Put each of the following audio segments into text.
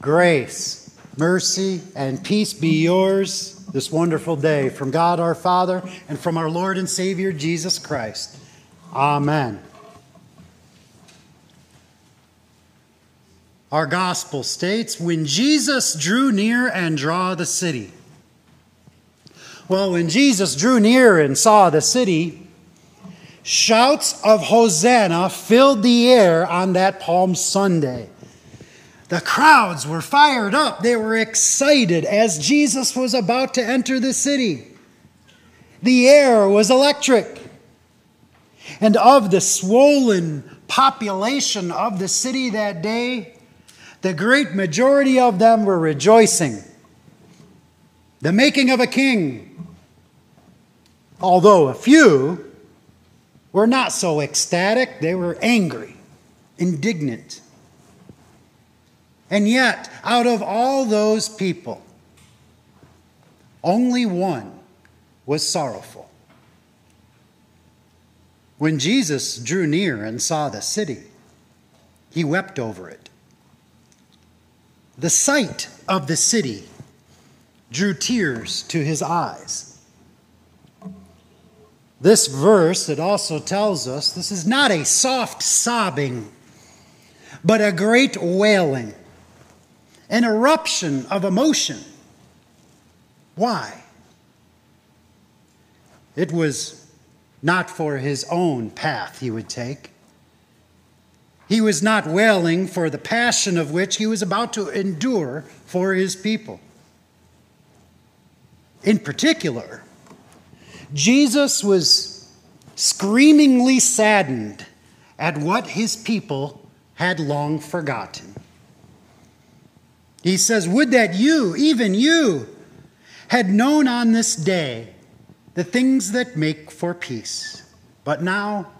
Grace, mercy, and peace be yours this wonderful day from God our Father and from our Lord and Savior Jesus Christ. Amen. Our gospel states when Jesus drew near and draw the city. Well, when Jesus drew near and saw the city, shouts of Hosanna filled the air on that Palm Sunday. The crowds were fired up. They were excited as Jesus was about to enter the city. The air was electric. And of the swollen population of the city that day, the great majority of them were rejoicing. The making of a king. Although a few were not so ecstatic, they were angry, indignant. And yet, out of all those people, only one was sorrowful. When Jesus drew near and saw the city, he wept over it. The sight of the city drew tears to his eyes. This verse, it also tells us this is not a soft sobbing, but a great wailing an eruption of emotion. Why? It was not for his own path he would take. He was not wailing for the passion of which he was about to endure for his people. In particular, Jesus was screamingly saddened at what his people had long forgotten. He says, Would that you, even you, had known on this day the things that make for peace, but now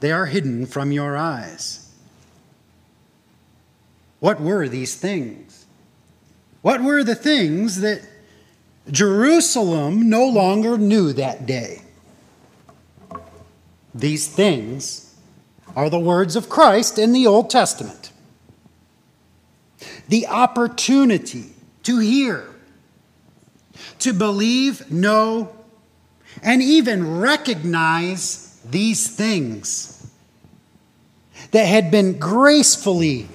they are hidden from your eyes. What were these things? What were the things that Jerusalem no longer knew that day? These things are the words of Christ in the Old Testament the opportunity to hear, to believe, know, and even recognize these things that had been gracefully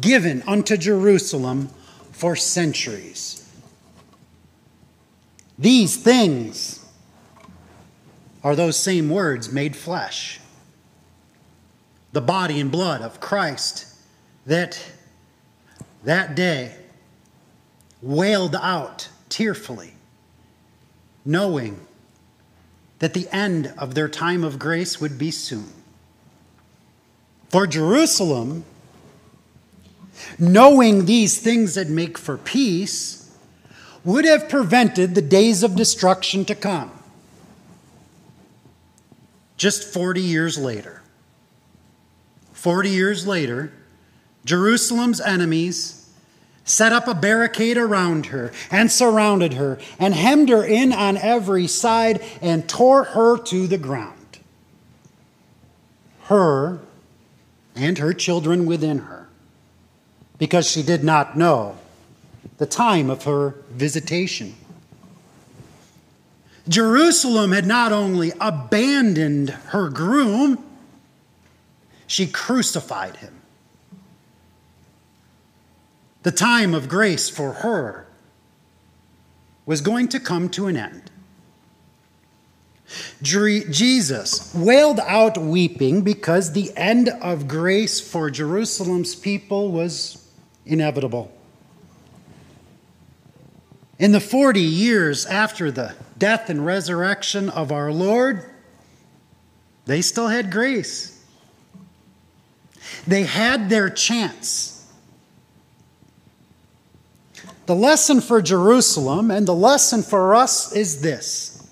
given unto Jerusalem for centuries. These things are those same words made flesh. The body and blood of Christ that that day wailed out tearfully, knowing that the end of their time of grace would be soon. For Jerusalem, knowing these things that make for peace, would have prevented the days of destruction to come. Just 40 years later. 40 years later, Jerusalem's enemies set up a barricade around her and surrounded her and hemmed her in on every side and tore her to the ground. Her and her children within her, because she did not know the time of her visitation. Jerusalem had not only abandoned her groom, she crucified him. The time of grace for her was going to come to an end. Jesus wailed out weeping because the end of grace for Jerusalem's people was inevitable. In the 40 years after the death and resurrection of our Lord, they still had grace. They had their chance the lesson for Jerusalem and the lesson for us is this.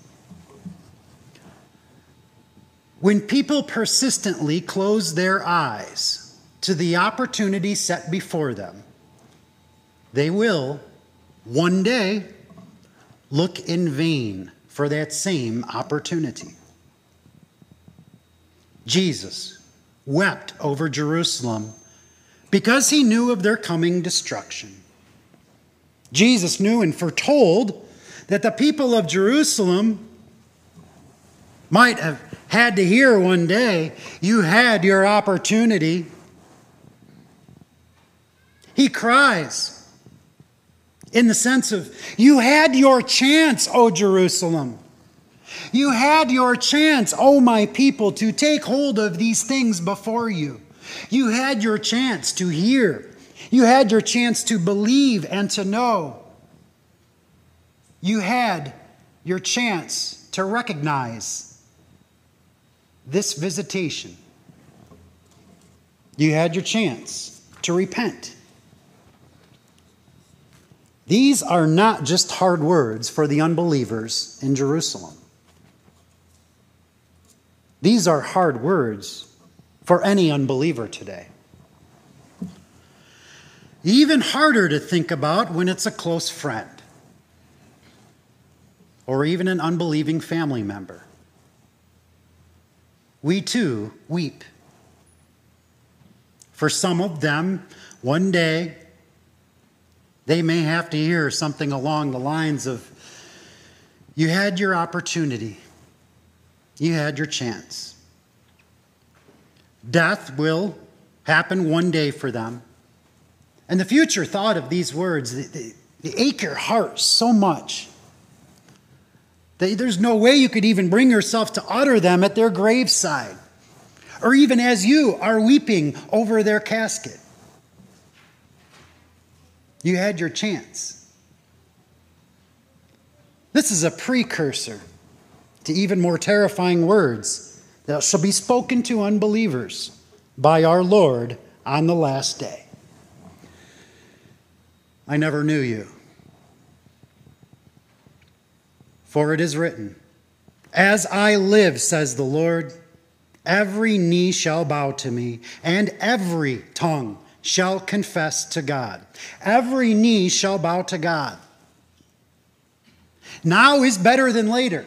When people persistently close their eyes to the opportunity set before them, they will, one day, look in vain for that same opportunity. Jesus wept over Jerusalem because he knew of their coming destruction. Jesus knew and foretold that the people of Jerusalem might have had to hear one day you had your opportunity. He cries in the sense of, You had your chance, O Jerusalem. You had your chance, O my people, to take hold of these things before you. You had your chance to hear. You had your chance to believe and to know. You had your chance to recognize this visitation. You had your chance to repent. These are not just hard words for the unbelievers in Jerusalem. These are hard words for any unbeliever today. Even harder to think about when it's a close friend or even an unbelieving family member. We too weep. For some of them, one day, they may have to hear something along the lines of, You had your opportunity, you had your chance. Death will happen one day for them. And the future thought of these words, they, they, they ache your heart so much. that There's no way you could even bring yourself to utter them at their graveside, or even as you are weeping over their casket. You had your chance. This is a precursor to even more terrifying words that shall be spoken to unbelievers by our Lord on the last day. I never knew you. For it is written, As I live, says the Lord, every knee shall bow to me, and every tongue shall confess to God. Every knee shall bow to God. Now is better than later.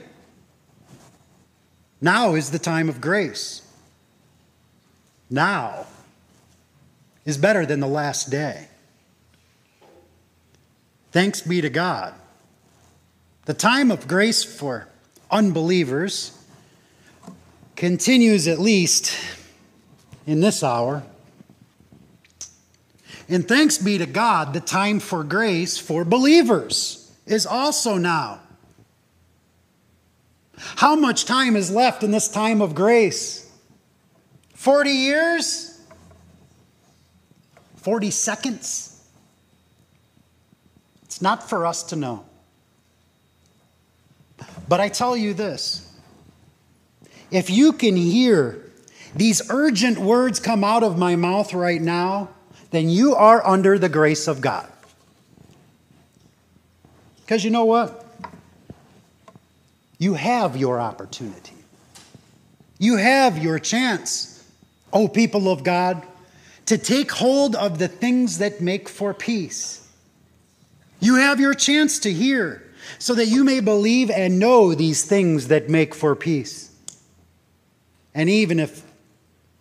Now is the time of grace. Now is better than the last day. Thanks be to God. The time of grace for unbelievers continues at least in this hour. And thanks be to God, the time for grace for believers is also now. How much time is left in this time of grace? 40 years? 40 seconds? It's not for us to know. But I tell you this if you can hear these urgent words come out of my mouth right now, then you are under the grace of God. Because you know what? You have your opportunity. You have your chance, O people of God, to take hold of the things that make for peace. You have your chance to hear so that you may believe and know these things that make for peace. And even if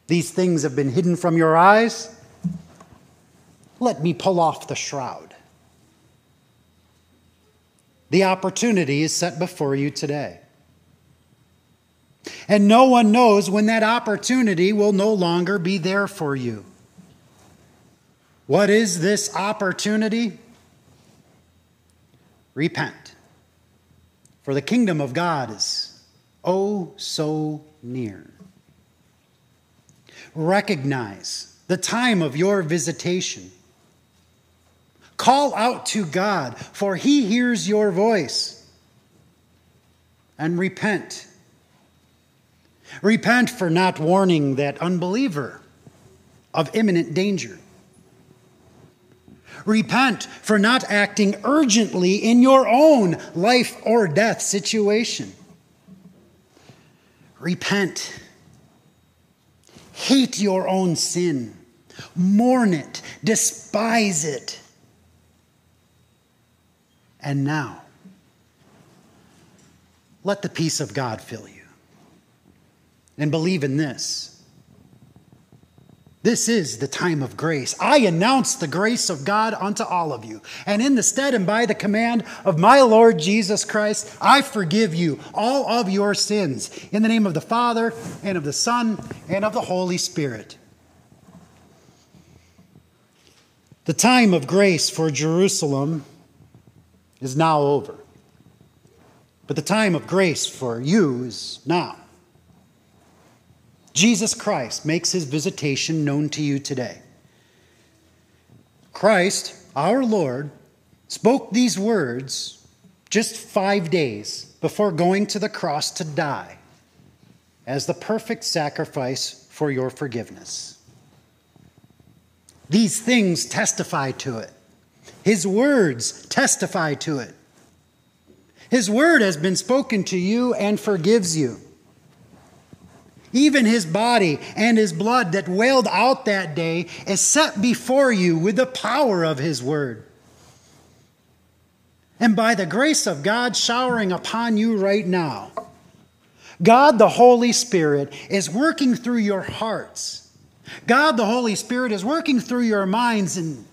these things have been hidden from your eyes, let me pull off the shroud. The opportunity is set before you today. And no one knows when that opportunity will no longer be there for you. What is this opportunity? Repent. For the kingdom of God is oh so near. Recognize the time of your visitation Call out to God, for he hears your voice. And repent. Repent for not warning that unbeliever of imminent danger. Repent for not acting urgently in your own life or death situation. Repent. Hate your own sin. Mourn it. Despise it. And now, let the peace of God fill you. And believe in this This is the time of grace. I announce the grace of God unto all of you. And in the stead and by the command of my Lord Jesus Christ, I forgive you all of your sins. In the name of the Father, and of the Son, and of the Holy Spirit. The time of grace for Jerusalem is now over. But the time of grace for you is now. Jesus Christ makes his visitation known to you today. Christ, our Lord, spoke these words just five days before going to the cross to die as the perfect sacrifice for your forgiveness. These things testify to it. His words testify to it. His word has been spoken to you and forgives you. Even his body and his blood that wailed out that day is set before you with the power of his word. And by the grace of God showering upon you right now, God the Holy Spirit is working through your hearts. God the Holy Spirit is working through your minds in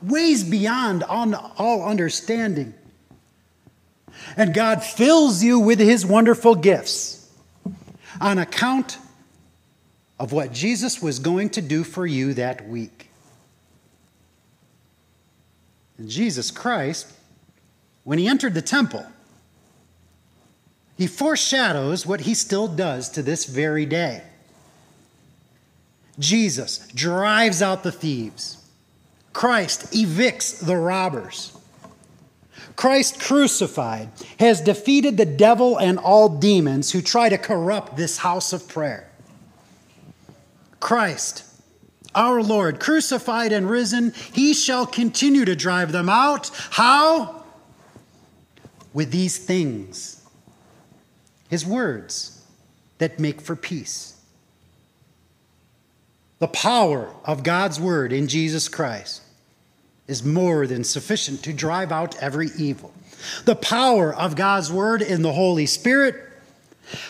ways beyond all understanding. And God fills you with his wonderful gifts on account of what Jesus was going to do for you that week. And Jesus Christ, when he entered the temple, he foreshadows what he still does to this very day. Jesus drives out the thieves. Christ evicts the robbers. Christ crucified has defeated the devil and all demons who try to corrupt this house of prayer. Christ, our Lord, crucified and risen, he shall continue to drive them out. How? With these things, his words that make for peace. The power of God's word in Jesus Christ is more than sufficient to drive out every evil. The power of God's word in the Holy Spirit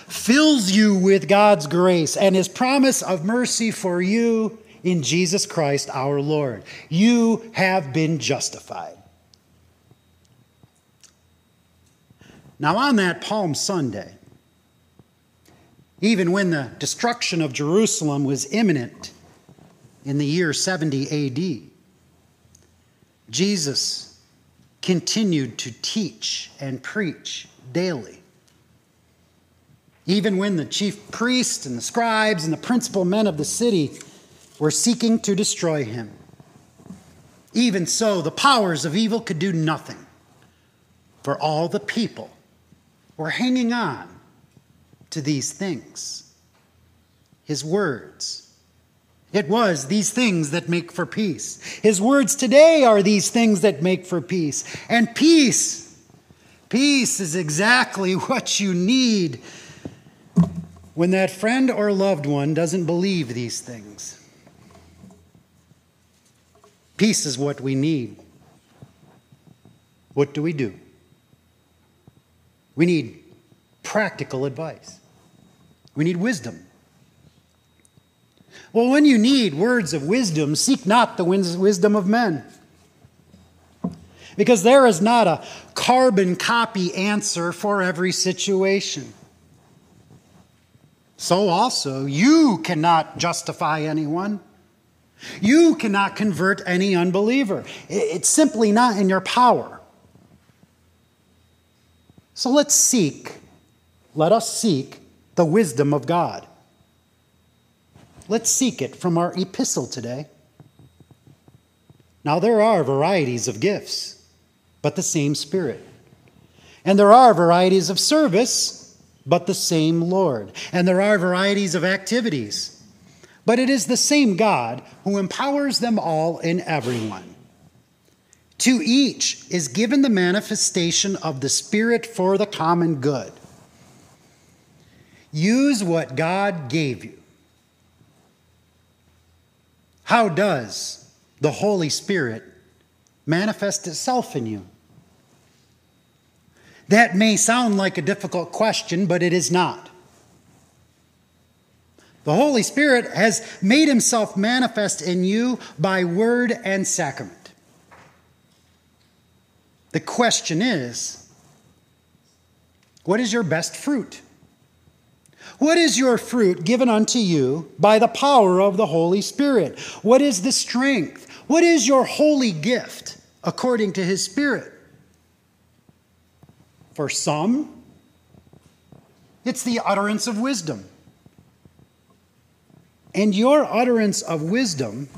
fills you with God's grace and his promise of mercy for you in Jesus Christ our Lord. You have been justified. Now, on that Palm Sunday, even when the destruction of Jerusalem was imminent in the year 70 AD, Jesus continued to teach and preach daily. Even when the chief priests and the scribes and the principal men of the city were seeking to destroy him. Even so, the powers of evil could do nothing, for all the people were hanging on to these things his words it was these things that make for peace. His words today are these things that make for peace. And peace, peace is exactly what you need when that friend or loved one doesn't believe these things. Peace is what we need. What do we do? We need practical advice. We need wisdom. Well, when you need words of wisdom, seek not the wisdom of men. Because there is not a carbon copy answer for every situation. So also, you cannot justify anyone. You cannot convert any unbeliever. It's simply not in your power. So let's seek, let us seek the wisdom of God. Let's seek it from our epistle today. Now, there are varieties of gifts, but the same Spirit. And there are varieties of service, but the same Lord. And there are varieties of activities, but it is the same God who empowers them all in everyone. To each is given the manifestation of the Spirit for the common good. Use what God gave you how does the Holy Spirit manifest itself in you? That may sound like a difficult question, but it is not. The Holy Spirit has made himself manifest in you by word and sacrament. The question is what is your best fruit? What is your fruit given unto you by the power of the Holy Spirit? What is the strength? What is your holy gift according to his Spirit? For some, it's the utterance of wisdom. And your utterance of wisdom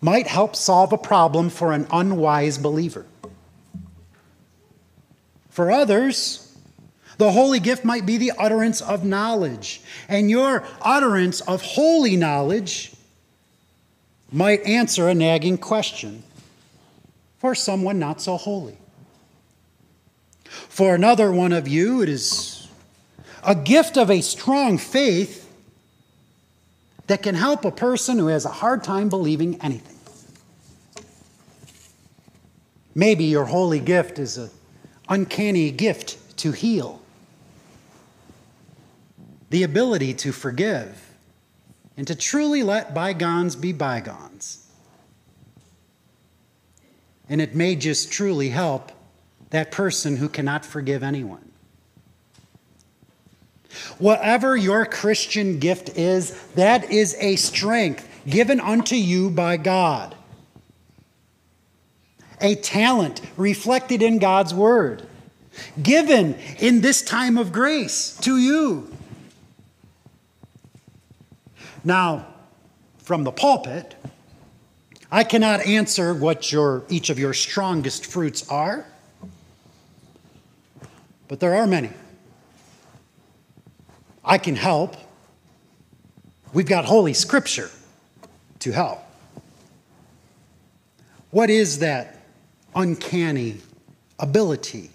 might help solve a problem for an unwise believer. For others, the holy gift might be the utterance of knowledge, and your utterance of holy knowledge might answer a nagging question for someone not so holy. For another one of you, it is a gift of a strong faith that can help a person who has a hard time believing anything. Maybe your holy gift is an uncanny gift to heal, the ability to forgive, and to truly let bygones be bygones. And it may just truly help that person who cannot forgive anyone. Whatever your Christian gift is, that is a strength given unto you by God, a talent reflected in God's Word, given in this time of grace to you. Now, from the pulpit, I cannot answer what your, each of your strongest fruits are, but there are many. I can help. We've got Holy Scripture to help. What is that uncanny ability?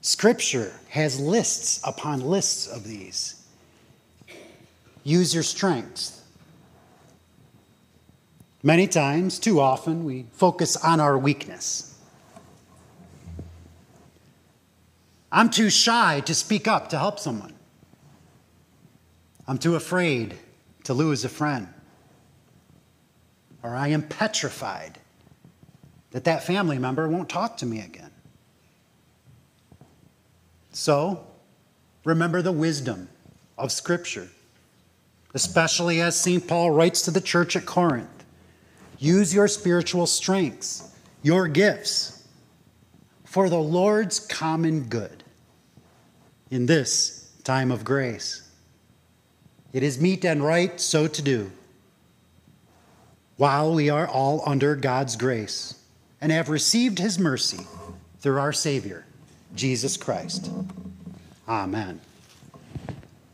Scripture has lists upon lists of these. Use your strengths. Many times, too often, we focus on our weakness. I'm too shy to speak up to help someone. I'm too afraid to lose a friend. Or I am petrified that that family member won't talk to me again. So, remember the wisdom of Scripture, especially as St. Paul writes to the church at Corinth. Use your spiritual strengths, your gifts for the Lord's common good in this time of grace. It is meet and right so to do while we are all under God's grace and have received his mercy through our Savior, Jesus Christ. Amen.